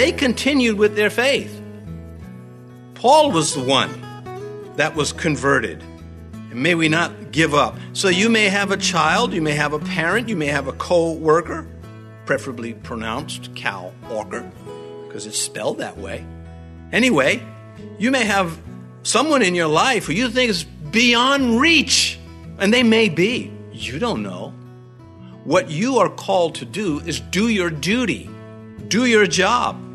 they continued with their faith. Paul was the one that was converted. And may we not give up. So you may have a child, you may have a parent, you may have a co worker, preferably pronounced Cal Walker, because it's spelled that way. Anyway, you may have someone in your life who you think is beyond reach, and they may be. You don't know. What you are called to do is do your duty, do your job.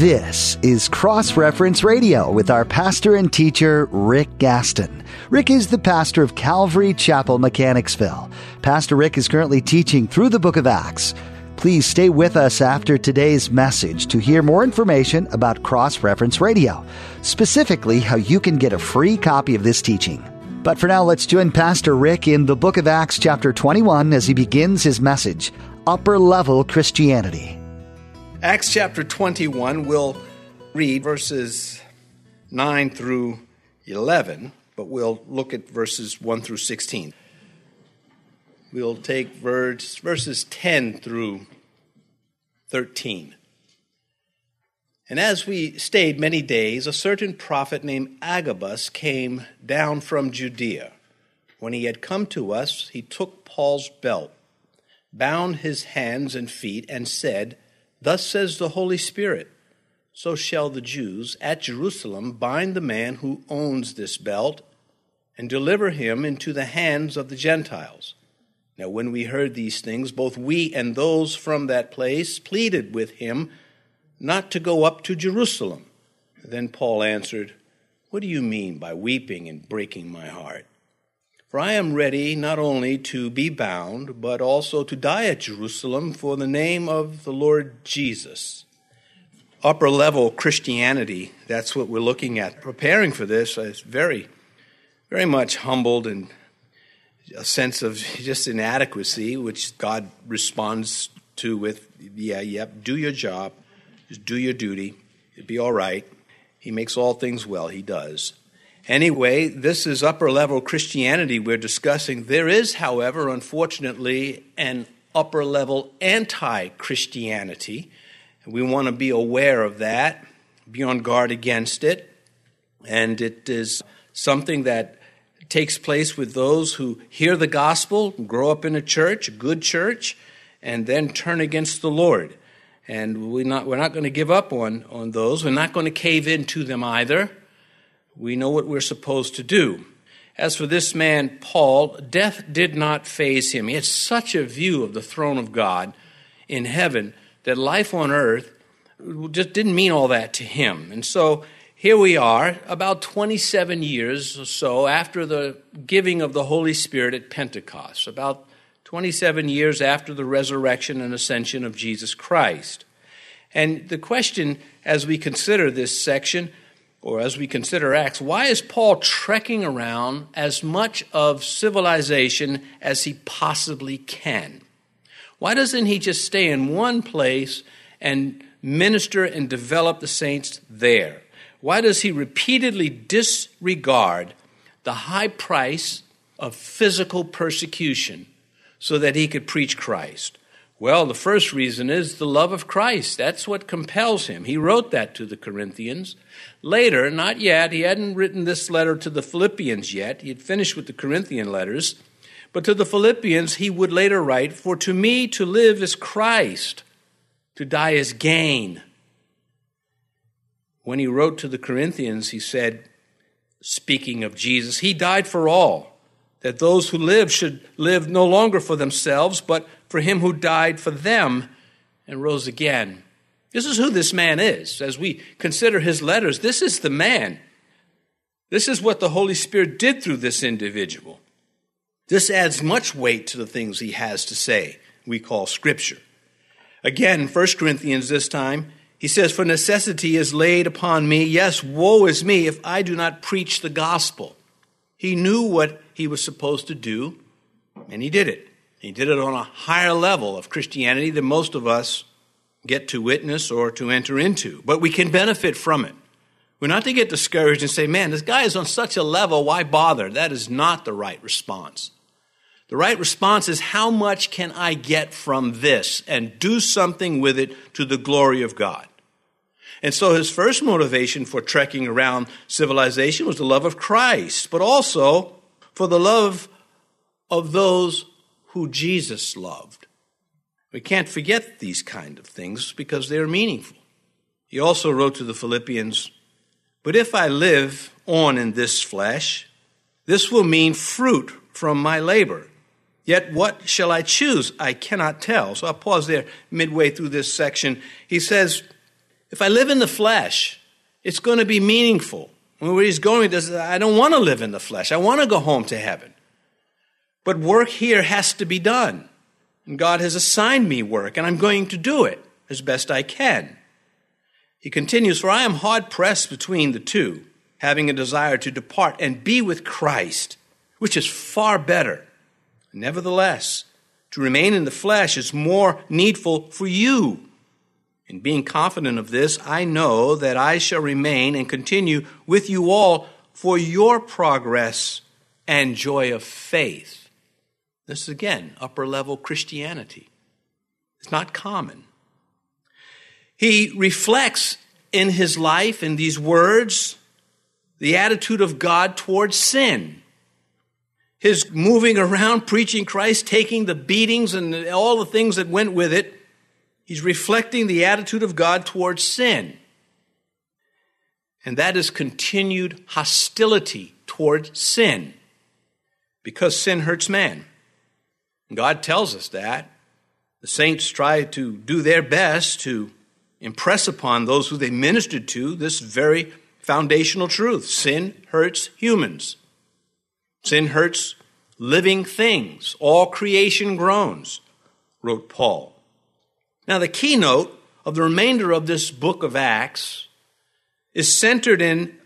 This is Cross Reference Radio with our pastor and teacher, Rick Gaston. Rick is the pastor of Calvary Chapel, Mechanicsville. Pastor Rick is currently teaching through the book of Acts. Please stay with us after today's message to hear more information about Cross Reference Radio, specifically how you can get a free copy of this teaching. But for now, let's join Pastor Rick in the book of Acts, chapter 21, as he begins his message Upper Level Christianity. Acts chapter 21, we'll read verses 9 through 11, but we'll look at verses 1 through 16. We'll take verse, verses 10 through 13. And as we stayed many days, a certain prophet named Agabus came down from Judea. When he had come to us, he took Paul's belt, bound his hands and feet, and said, Thus says the Holy Spirit So shall the Jews at Jerusalem bind the man who owns this belt and deliver him into the hands of the Gentiles. Now, when we heard these things, both we and those from that place pleaded with him not to go up to Jerusalem. Then Paul answered, What do you mean by weeping and breaking my heart? For I am ready not only to be bound, but also to die at Jerusalem for the name of the Lord Jesus. Upper level Christianity, that's what we're looking at. Preparing for this is very, very much humbled and a sense of just inadequacy, which God responds to with, yeah, yep, do your job, just do your duty, it'll be all right. He makes all things well, he does. Anyway, this is upper level Christianity we're discussing. There is, however, unfortunately, an upper level anti Christianity. We want to be aware of that, be on guard against it. And it is something that takes place with those who hear the gospel, grow up in a church, a good church, and then turn against the Lord. And we're not, we're not going to give up on, on those. We're not going to cave into them either. We know what we're supposed to do. As for this man, Paul, death did not faze him. He had such a view of the throne of God in heaven that life on earth just didn't mean all that to him. And so here we are, about 27 years or so after the giving of the Holy Spirit at Pentecost, about 27 years after the resurrection and ascension of Jesus Christ. And the question as we consider this section or as we consider Acts, why is Paul trekking around as much of civilization as he possibly can? Why doesn't he just stay in one place and minister and develop the saints there? Why does he repeatedly disregard the high price of physical persecution so that he could preach Christ? Well, the first reason is the love of Christ. That's what compels him. He wrote that to the Corinthians. Later, not yet, he hadn't written this letter to the Philippians yet. He had finished with the Corinthian letters. But to the Philippians, he would later write, For to me to live is Christ, to die is gain. When he wrote to the Corinthians, he said, speaking of Jesus, He died for all, that those who live should live no longer for themselves, but for him who died for them and rose again. This is who this man is. As we consider his letters, this is the man. This is what the Holy Spirit did through this individual. This adds much weight to the things he has to say, we call Scripture. Again, 1 Corinthians this time, he says, For necessity is laid upon me. Yes, woe is me if I do not preach the gospel. He knew what he was supposed to do, and he did it. He did it on a higher level of Christianity than most of us get to witness or to enter into, but we can benefit from it. We're not to get discouraged and say, man, this guy is on such a level, why bother? That is not the right response. The right response is, how much can I get from this and do something with it to the glory of God? And so his first motivation for trekking around civilization was the love of Christ, but also for the love of those who Jesus loved. We can't forget these kind of things because they are meaningful. He also wrote to the Philippians, But if I live on in this flesh, this will mean fruit from my labor. Yet what shall I choose? I cannot tell. So I'll pause there midway through this section. He says, If I live in the flesh, it's going to be meaningful. Where he's going, I don't want to live in the flesh. I want to go home to heaven. But work here has to be done. And God has assigned me work, and I'm going to do it as best I can. He continues, For I am hard pressed between the two, having a desire to depart and be with Christ, which is far better. Nevertheless, to remain in the flesh is more needful for you. And being confident of this, I know that I shall remain and continue with you all for your progress and joy of faith this is again upper level Christianity. It's not common. He reflects in his life, in these words, the attitude of God towards sin. His moving around, preaching Christ, taking the beatings and all the things that went with it. He's reflecting the attitude of God towards sin. And that is continued hostility towards sin because sin hurts man. God tells us that. The saints try to do their best to impress upon those who they ministered to this very foundational truth. Sin hurts humans. Sin hurts living things. All creation groans, wrote Paul. Now, the keynote of the remainder of this book of Acts is centered in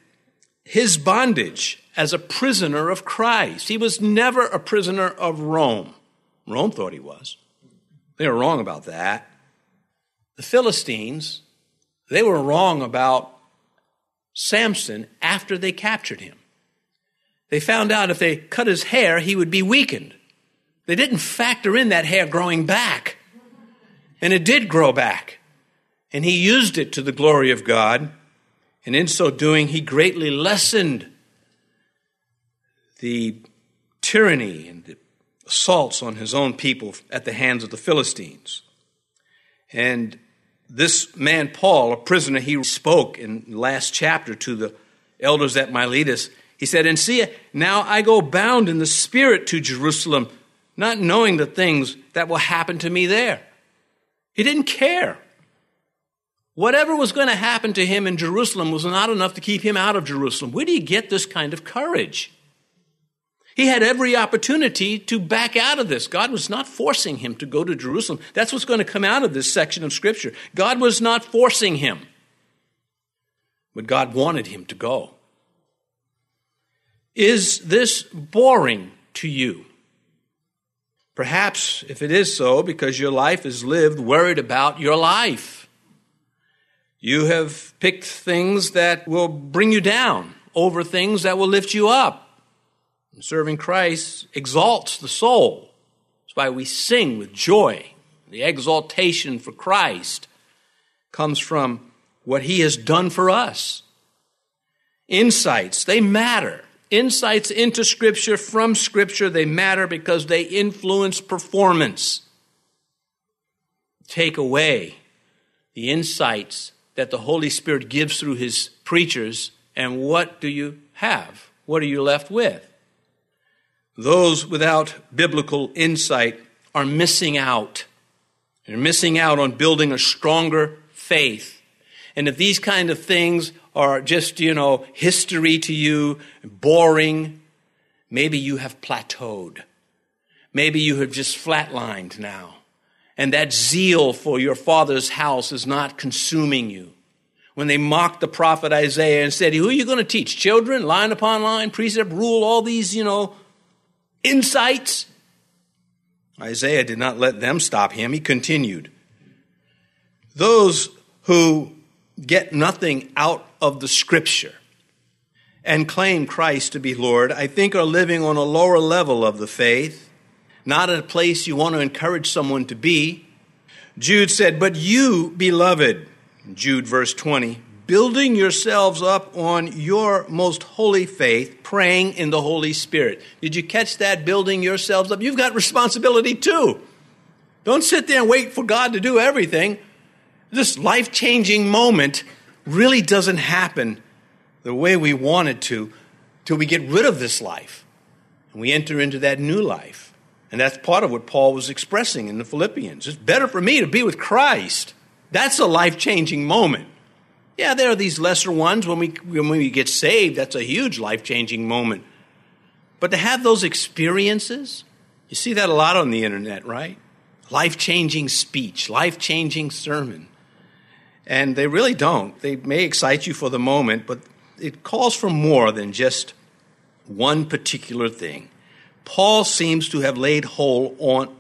his bondage as a prisoner of Christ. He was never a prisoner of Rome. Rome thought he was. They were wrong about that. The Philistines, they were wrong about Samson after they captured him. They found out if they cut his hair, he would be weakened. They didn't factor in that hair growing back. And it did grow back. And he used it to the glory of God. And in so doing, he greatly lessened the tyranny and the assaults on his own people at the hands of the Philistines. And this man, Paul, a prisoner, he spoke in last chapter to the elders at Miletus. He said, And see, now I go bound in the spirit to Jerusalem, not knowing the things that will happen to me there. He didn't care. Whatever was going to happen to him in Jerusalem was not enough to keep him out of Jerusalem. Where do you get this kind of courage? He had every opportunity to back out of this. God was not forcing him to go to Jerusalem. That's what's going to come out of this section of Scripture. God was not forcing him, but God wanted him to go. Is this boring to you? Perhaps, if it is so, because your life is lived worried about your life. You have picked things that will bring you down over things that will lift you up. Serving Christ exalts the soul. That's why we sing with joy. The exaltation for Christ comes from what he has done for us. Insights, they matter. Insights into Scripture from Scripture, they matter because they influence performance. Take away the insights that the Holy Spirit gives through his preachers, and what do you have? What are you left with? Those without biblical insight are missing out. They're missing out on building a stronger faith. And if these kind of things are just, you know, history to you, boring, maybe you have plateaued. Maybe you have just flatlined now. And that zeal for your father's house is not consuming you. When they mocked the prophet Isaiah and said, Who are you going to teach? Children, line upon line, precept, rule, all these, you know, insights. Isaiah did not let them stop him. He continued. Those who get nothing out of the scripture and claim Christ to be Lord, I think are living on a lower level of the faith, not a place you want to encourage someone to be. Jude said, But you, beloved, Jude verse 20, building yourselves up on your most holy faith, praying in the Holy Spirit. Did you catch that? Building yourselves up. You've got responsibility too. Don't sit there and wait for God to do everything. This life changing moment really doesn't happen the way we want it to till we get rid of this life and we enter into that new life. And that's part of what Paul was expressing in the Philippians. It's better for me to be with Christ. That's a life changing moment. Yeah, there are these lesser ones when we, when we get saved, that's a huge life changing moment. But to have those experiences, you see that a lot on the internet, right? Life changing speech, life changing sermon. And they really don't. They may excite you for the moment, but it calls for more than just one particular thing. Paul seems to have laid hold on,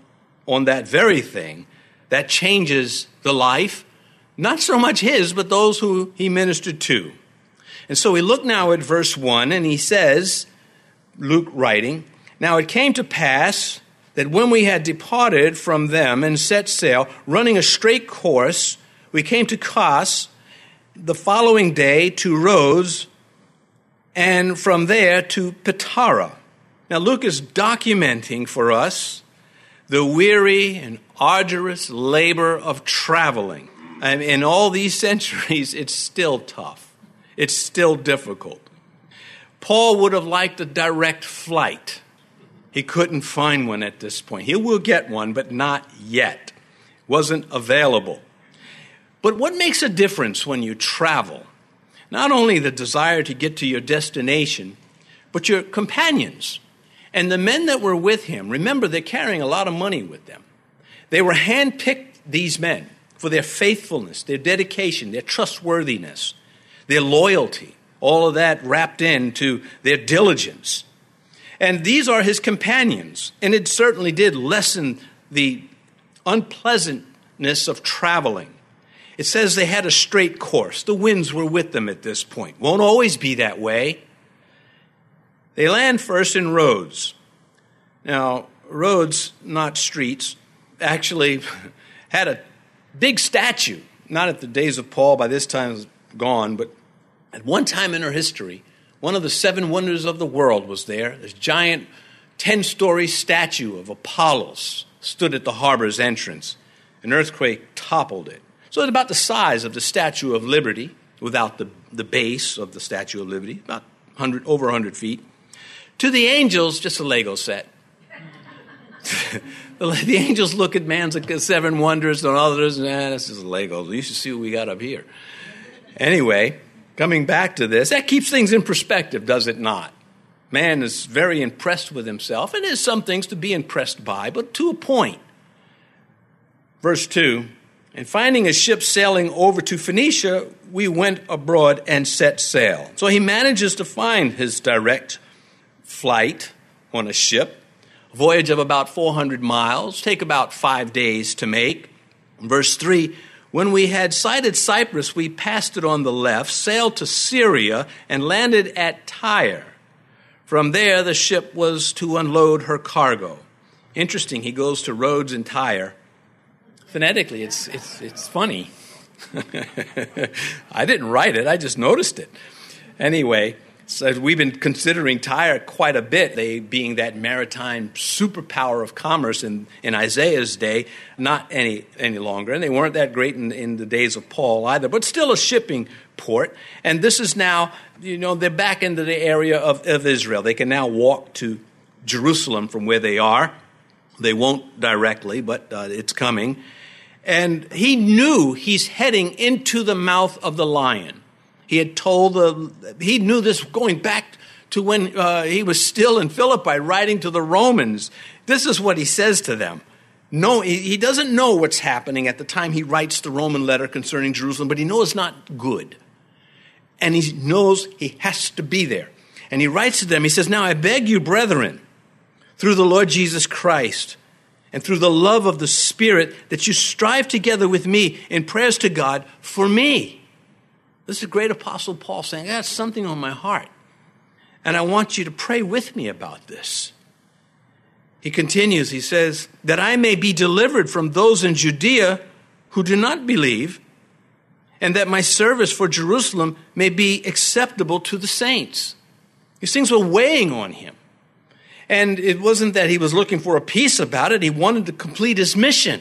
on that very thing that changes the life, not so much his, but those who he ministered to. And so we look now at verse 1, and he says, Luke writing, Now it came to pass that when we had departed from them and set sail, running a straight course, we came to Kos the following day to Rhodes, and from there to Patara. Now, Luke is documenting for us the weary and arduous labor of traveling. And in all these centuries, it's still tough, it's still difficult. Paul would have liked a direct flight. He couldn't find one at this point. He will get one, but not yet. Wasn't available. But what makes a difference when you travel? Not only the desire to get to your destination, but your companions. And the men that were with him, remember, they're carrying a lot of money with them. They were handpicked, these men, for their faithfulness, their dedication, their trustworthiness, their loyalty, all of that wrapped into their diligence. And these are his companions. And it certainly did lessen the unpleasantness of traveling. It says they had a straight course. The winds were with them at this point. Won't always be that way. They land first in Rhodes. Now, Rhodes, not streets, actually had a big statue. Not at the days of Paul, by this time it's gone, but at one time in her history, one of the seven wonders of the world was there. This giant 10 story statue of Apollos stood at the harbor's entrance. An earthquake toppled it. So it's about the size of the Statue of Liberty, without the, the base of the Statue of Liberty, about 100, over 100 feet. To the angels, just a Lego set. the angels look at man's seven wonders and others, and eh, this is Lego. You should see what we got up here. Anyway, coming back to this, that keeps things in perspective, does it not? Man is very impressed with himself, and there's some things to be impressed by, but to a point. Verse 2 and finding a ship sailing over to Phoenicia, we went abroad and set sail. So he manages to find his direct flight on a ship, a voyage of about 400 miles, take about five days to make. Verse 3 When we had sighted Cyprus, we passed it on the left, sailed to Syria, and landed at Tyre. From there, the ship was to unload her cargo. Interesting, he goes to Rhodes and Tyre phonetically, it's, it's, it's funny. I didn't write it, I just noticed it. Anyway, so we've been considering Tyre quite a bit, they being that maritime superpower of commerce in, in Isaiah's day, not any, any longer. And they weren't that great in, in the days of Paul either, but still a shipping port. And this is now, you know, they're back into the area of, of Israel. They can now walk to Jerusalem from where they are. They won't directly, but uh, it's coming. And he knew he's heading into the mouth of the lion. He had told the, he knew this going back to when uh, he was still in Philippi writing to the Romans. This is what he says to them. No, he doesn't know what's happening at the time he writes the Roman letter concerning Jerusalem, but he knows it's not good. And he knows he has to be there. And he writes to them, he says, Now I beg you, brethren, through the Lord Jesus Christ, and through the love of the Spirit that you strive together with me in prayers to God for me. This is the great apostle Paul saying, I got something on my heart. And I want you to pray with me about this. He continues, he says, that I may be delivered from those in Judea who do not believe, and that my service for Jerusalem may be acceptable to the saints. These things were weighing on him. And it wasn't that he was looking for a peace about it, he wanted to complete his mission.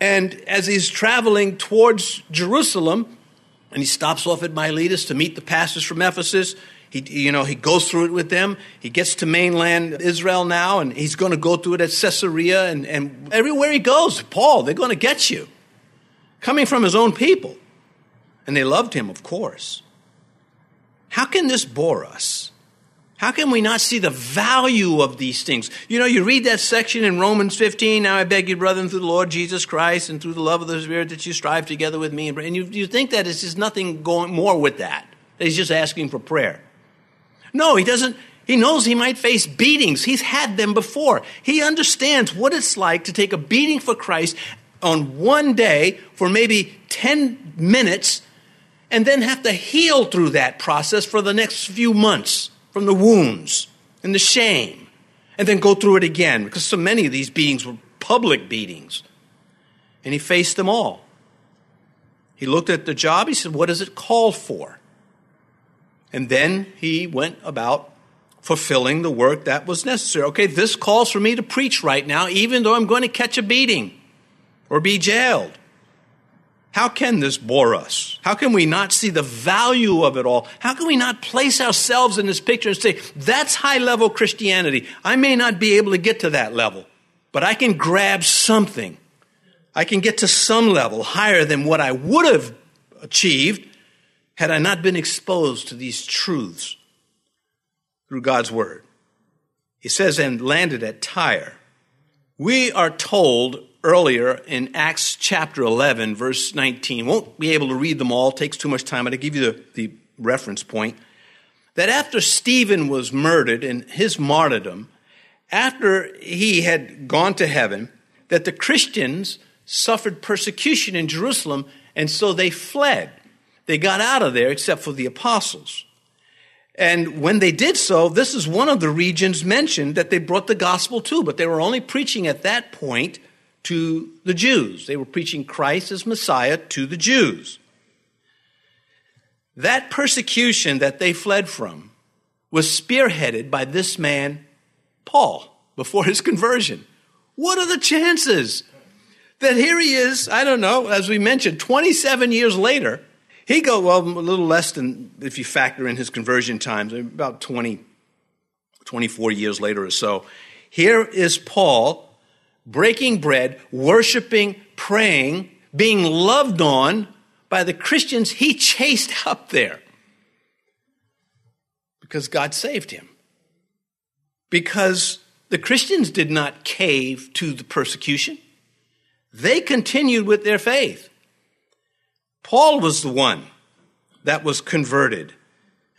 And as he's traveling towards Jerusalem, and he stops off at Miletus to meet the pastors from Ephesus, he, you know, he goes through it with them. He gets to mainland Israel now, and he's going to go through it at Caesarea. And, and everywhere he goes, Paul, they're going to get you. Coming from his own people. And they loved him, of course. How can this bore us? How can we not see the value of these things? You know, you read that section in Romans 15, now I beg you, brethren, through the Lord Jesus Christ and through the love of the Spirit that you strive together with me. And you, you think that it's just nothing going more with that. That he's just asking for prayer. No, he doesn't. He knows he might face beatings. He's had them before. He understands what it's like to take a beating for Christ on one day for maybe 10 minutes and then have to heal through that process for the next few months from the wounds and the shame and then go through it again because so many of these beatings were public beatings. And he faced them all. He looked at the job. He said, What does it call for? And then he went about fulfilling the work that was necessary. Okay, this calls for me to preach right now, even though I'm going to catch a beating or be jailed. How can this bore us? How can we not see the value of it all? How can we not place ourselves in this picture and say, that's high level Christianity? I may not be able to get to that level, but I can grab something. I can get to some level higher than what I would have achieved had I not been exposed to these truths through God's word. He says, and landed at Tyre. We are told earlier in Acts chapter 11, verse 19, won't be able to read them all, takes too much time, but I'll give you the, the reference point, that after Stephen was murdered in his martyrdom, after he had gone to heaven, that the Christians suffered persecution in Jerusalem, and so they fled. They got out of there except for the apostles. And when they did so, this is one of the regions mentioned that they brought the gospel to, but they were only preaching at that point to the Jews. They were preaching Christ as Messiah to the Jews. That persecution that they fled from was spearheaded by this man, Paul, before his conversion. What are the chances that here he is, I don't know, as we mentioned, 27 years later, he go well, a little less than if you factor in his conversion times, about 20, 24 years later or so. Here is Paul breaking bread, worshiping, praying, being loved on by the Christians he chased up there because God saved him. Because the Christians did not cave to the persecution, they continued with their faith. Paul was the one that was converted.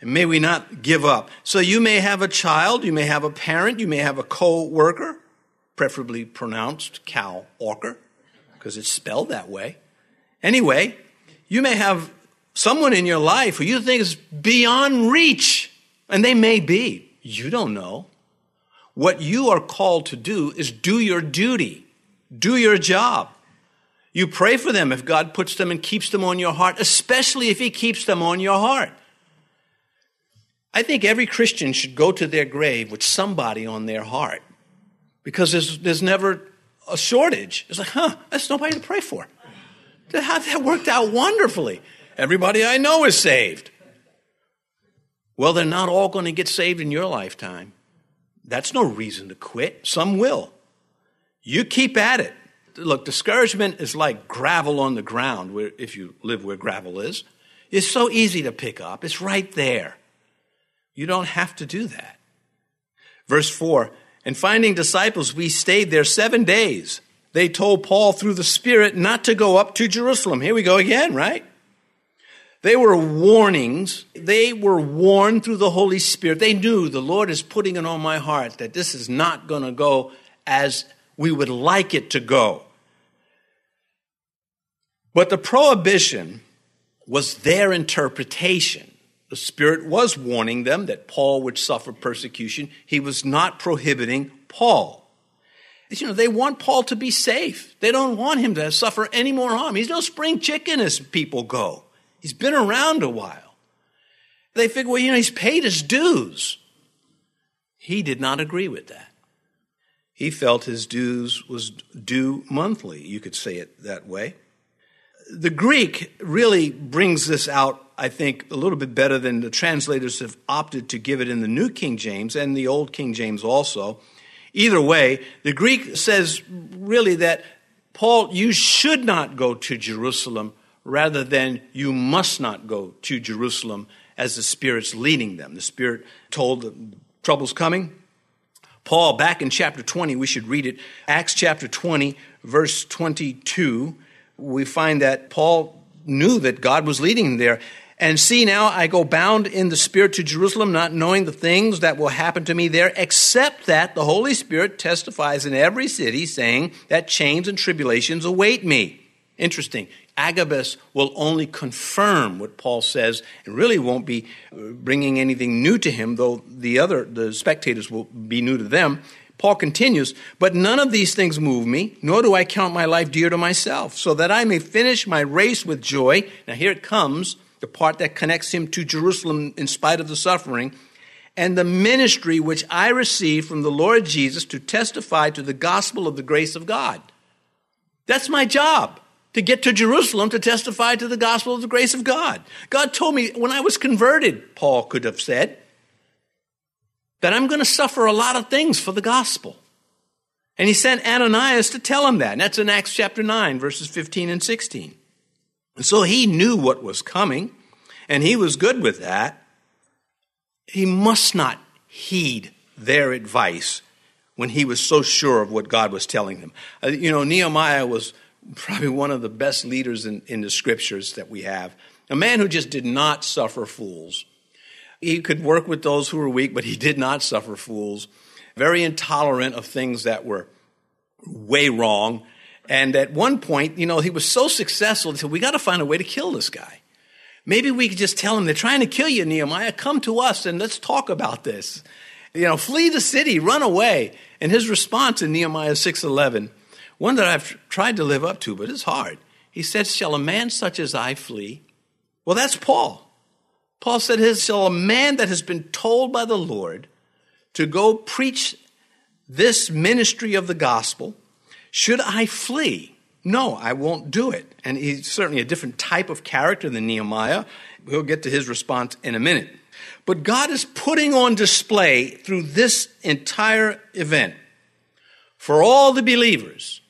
And may we not give up. So you may have a child, you may have a parent, you may have a co-worker, preferably pronounced Cal Orker, because it's spelled that way. Anyway, you may have someone in your life who you think is beyond reach, and they may be. You don't know. What you are called to do is do your duty, do your job. You pray for them if God puts them and keeps them on your heart, especially if He keeps them on your heart. I think every Christian should go to their grave with somebody on their heart because there's, there's never a shortage. It's like, huh, that's nobody to pray for. That worked out wonderfully. Everybody I know is saved. Well, they're not all going to get saved in your lifetime. That's no reason to quit. Some will. You keep at it look, discouragement is like gravel on the ground where, if you live where gravel is. It's so easy to pick up. It's right there. You don't have to do that. Verse 4 And finding disciples, we stayed there seven days. They told Paul through the Spirit not to go up to Jerusalem. Here we go again, right? They were warnings. They were warned through the Holy Spirit. They knew the Lord is putting it on my heart that this is not going to go as we would like it to go. But the prohibition was their interpretation. The Spirit was warning them that Paul would suffer persecution. He was not prohibiting Paul. You know, they want Paul to be safe. They don't want him to suffer any more harm. He's no spring chicken as people go. He's been around a while. They figure, well, you know, he's paid his dues. He did not agree with that. He felt his dues was due monthly. You could say it that way. The Greek really brings this out, I think, a little bit better than the translators have opted to give it in the New King James and the Old King James also. Either way, the Greek says really that, Paul, you should not go to Jerusalem rather than you must not go to Jerusalem as the Spirit's leading them. The Spirit told the trouble's coming. Paul, back in chapter 20, we should read it. Acts chapter 20, verse 22, we find that Paul knew that God was leading him there. And see, now I go bound in the Spirit to Jerusalem, not knowing the things that will happen to me there, except that the Holy Spirit testifies in every city, saying that chains and tribulations await me. Interesting. Agabus will only confirm what Paul says and really won't be uh, bringing anything new to him, though the other, the spectators will be new to them. Paul continues, but none of these things move me, nor do I count my life dear to myself, so that I may finish my race with joy. Now here it comes the part that connects him to Jerusalem in spite of the suffering, and the ministry which I received from the Lord Jesus to testify to the gospel of the grace of God. That's my job, to get to Jerusalem to testify to the gospel of the grace of God. God told me when I was converted, Paul could have said, that I'm going to suffer a lot of things for the gospel. And he sent Ananias to tell him that. And that's in Acts chapter 9, verses 15 and 16. So he knew what was coming, and he was good with that. He must not heed their advice when he was so sure of what God was telling him. Uh, you know, Nehemiah was probably one of the best leaders in, in the scriptures that we have. A man who just did not suffer fools. He could work with those who were weak, but he did not suffer fools. Very intolerant of things that were way wrong and at one point, you know, he was so successful, he said, We got to find a way to kill this guy. Maybe we could just tell him, They're trying to kill you, Nehemiah. Come to us and let's talk about this. You know, flee the city, run away. And his response in Nehemiah 6:11, one that I've tried to live up to, but it's hard. He said, Shall a man such as I flee? Well, that's Paul. Paul said, Shall a man that has been told by the Lord to go preach this ministry of the gospel, should I flee? No, I won't do it. And he's certainly a different type of character than Nehemiah. We'll get to his response in a minute. But God is putting on display through this entire event for all the believers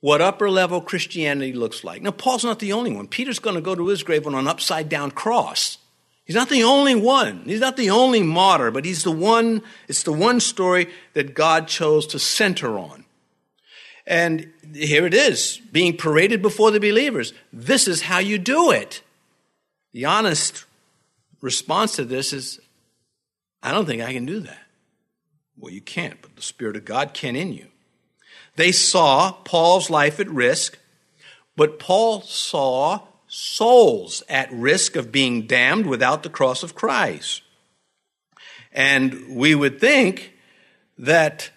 what upper level Christianity looks like. Now, Paul's not the only one. Peter's going to go to his grave on an upside down cross. He's not the only one. He's not the only martyr, but he's the one, it's the one story that God chose to center on. And here it is, being paraded before the believers. This is how you do it. The honest response to this is, I don't think I can do that. Well, you can't, but the Spirit of God can in you. They saw Paul's life at risk, but Paul saw souls at risk of being damned without the cross of Christ. And we would think that,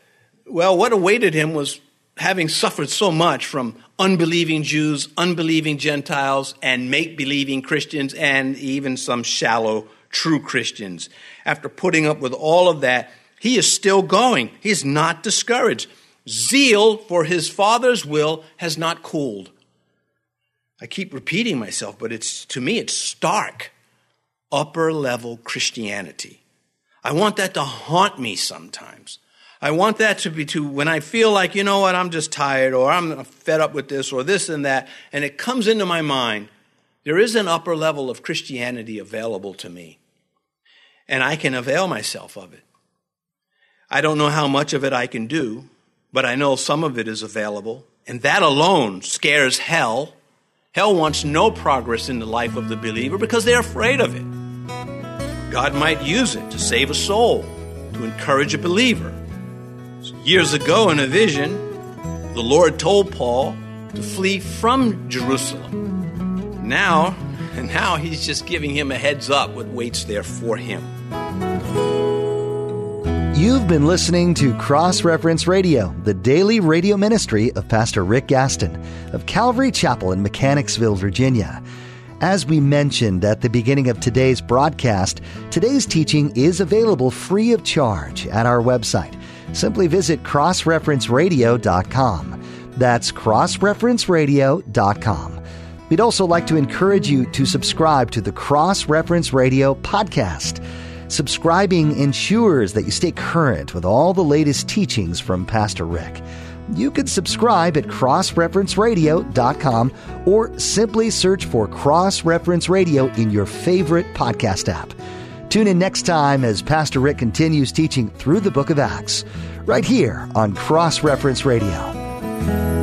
well, what awaited him was having suffered so much from unbelieving Jews, unbelieving Gentiles, and make believing Christians, and even some shallow true Christians. After putting up with all of that, he is still going. He is not discouraged. Zeal for his Father's will has not cooled. I keep repeating myself, but it's to me it's stark upper level Christianity. I want that to haunt me sometimes. I want that to be to when I feel like, you know what, I'm just tired or I'm fed up with this or this and that, and it comes into my mind, there is an upper level of Christianity available to me. And I can avail myself of it. I don't know how much of it I can do, but I know some of it is available. And that alone scares hell. Hell wants no progress in the life of the believer because they're afraid of it. God might use it to save a soul, to encourage a believer. Years ago, in a vision, the Lord told Paul to flee from Jerusalem. Now, And now he's just giving him a heads up what waits there for him. You've been listening to Cross Reference Radio, the daily radio ministry of Pastor Rick Gaston of Calvary Chapel in Mechanicsville, Virginia. As we mentioned at the beginning of today's broadcast, today's teaching is available free of charge at our website. Simply visit crossreferenceradio.com. That's crossreferenceradio.com. We'd also like to encourage you to subscribe to the Cross Reference Radio podcast. Subscribing ensures that you stay current with all the latest teachings from Pastor Rick. You can subscribe at crossreferenceradio.com or simply search for Cross Reference Radio in your favorite podcast app. Tune in next time as Pastor Rick continues teaching through the book of Acts, right here on Cross Reference Radio.